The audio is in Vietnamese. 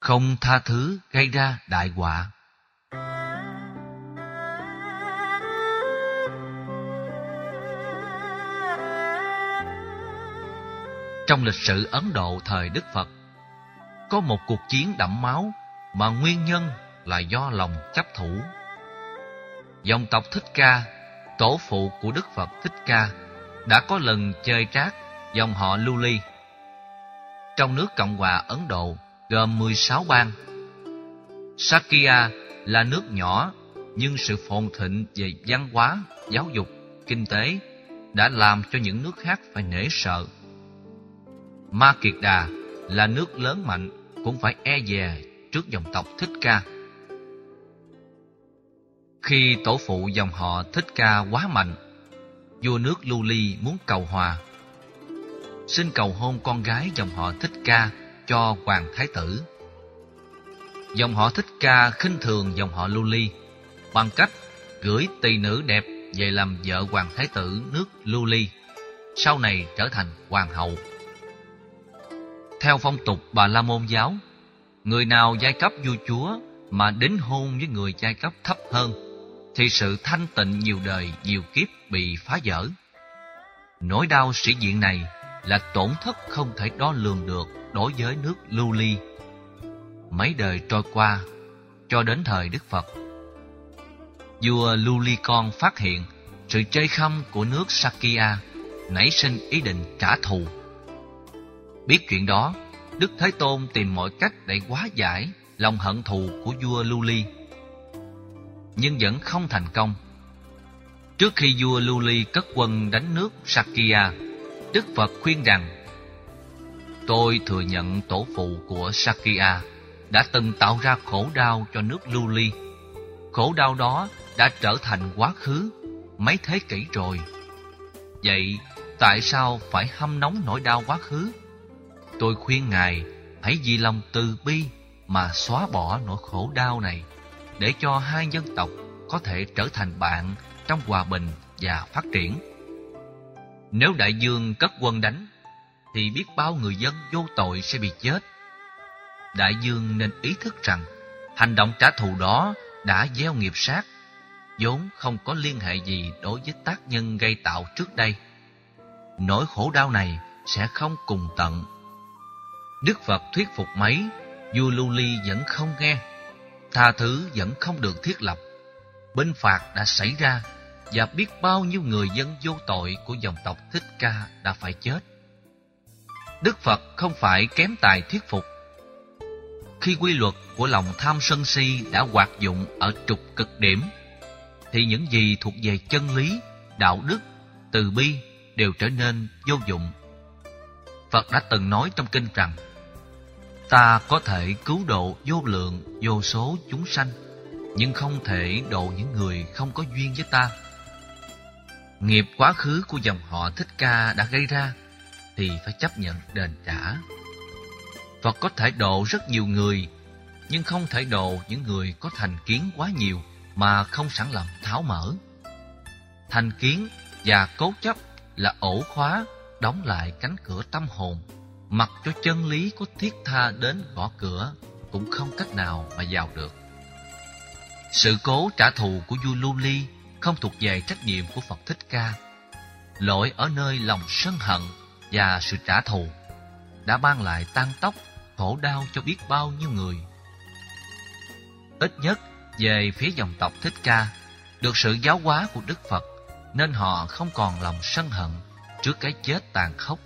không tha thứ gây ra đại họa. Trong lịch sử Ấn Độ thời Đức Phật, có một cuộc chiến đẫm máu mà nguyên nhân là do lòng chấp thủ. Dòng tộc Thích Ca, tổ phụ của Đức Phật Thích Ca, đã có lần chơi trác dòng họ Lưu Ly. Trong nước Cộng hòa Ấn Độ gồm 16 bang. Sakya là nước nhỏ nhưng sự phồn thịnh về văn hóa, giáo dục, kinh tế đã làm cho những nước khác phải nể sợ. Ma Kiệt Đà là nước lớn mạnh cũng phải e dè trước dòng tộc Thích Ca. Khi tổ phụ dòng họ Thích Ca quá mạnh, vua nước Lưu Ly muốn cầu hòa. Xin cầu hôn con gái dòng họ Thích Ca cho hoàng thái tử. Dòng họ Thích Ca khinh thường dòng họ Lưu Ly bằng cách gửi tỳ nữ đẹp về làm vợ hoàng thái tử nước Lưu Ly, sau này trở thành hoàng hậu. Theo phong tục Bà La Môn giáo, người nào giai cấp vua chúa mà đến hôn với người giai cấp thấp hơn, thì sự thanh tịnh nhiều đời, nhiều kiếp bị phá vỡ. Nỗi đau sĩ diện này là tổn thất không thể đo lường được đối với nước lưu ly. Mấy đời trôi qua, cho đến thời Đức Phật, vua Lưu Ly Con phát hiện sự chơi khăm của nước Sakya, nảy sinh ý định trả thù. Biết chuyện đó, Đức Thế Tôn tìm mọi cách để hóa giải lòng hận thù của vua Lưu Ly. Nhưng vẫn không thành công. Trước khi vua Lưu Ly cất quân đánh nước Sakya, Đức Phật khuyên rằng Tôi thừa nhận tổ phụ của Sakya đã từng tạo ra khổ đau cho nước Lưu Ly. Khổ đau đó đã trở thành quá khứ mấy thế kỷ rồi. Vậy tại sao phải hâm nóng nỗi đau quá khứ? Tôi khuyên Ngài hãy vì lòng từ bi mà xóa bỏ nỗi khổ đau này để cho hai dân tộc có thể trở thành bạn trong hòa bình và phát triển. Nếu đại dương cất quân đánh, thì biết bao người dân vô tội sẽ bị chết. Đại dương nên ý thức rằng hành động trả thù đó đã gieo nghiệp sát, vốn không có liên hệ gì đối với tác nhân gây tạo trước đây. Nỗi khổ đau này sẽ không cùng tận. Đức Phật thuyết phục mấy, vua Lưu Ly vẫn không nghe, tha thứ vẫn không được thiết lập. Bên phạt đã xảy ra và biết bao nhiêu người dân vô tội của dòng tộc Thích Ca đã phải chết. Đức Phật không phải kém tài thuyết phục. Khi quy luật của lòng tham sân si đã hoạt dụng ở trục cực điểm, thì những gì thuộc về chân lý, đạo đức, từ bi đều trở nên vô dụng. Phật đã từng nói trong kinh rằng, Ta có thể cứu độ vô lượng, vô số chúng sanh, nhưng không thể độ những người không có duyên với ta. Nghiệp quá khứ của dòng họ Thích Ca đã gây ra thì phải chấp nhận đền trả. Phật có thể độ rất nhiều người, nhưng không thể độ những người có thành kiến quá nhiều mà không sẵn lòng tháo mở. Thành kiến và cố chấp là ổ khóa đóng lại cánh cửa tâm hồn, mặc cho chân lý có thiết tha đến gõ cửa cũng không cách nào mà vào được. Sự cố trả thù của Du Lưu Ly không thuộc về trách nhiệm của Phật Thích Ca. Lỗi ở nơi lòng sân hận và sự trả thù đã mang lại tan tóc, khổ đau cho biết bao nhiêu người. Ít nhất về phía dòng tộc Thích Ca, được sự giáo hóa của Đức Phật nên họ không còn lòng sân hận trước cái chết tàn khốc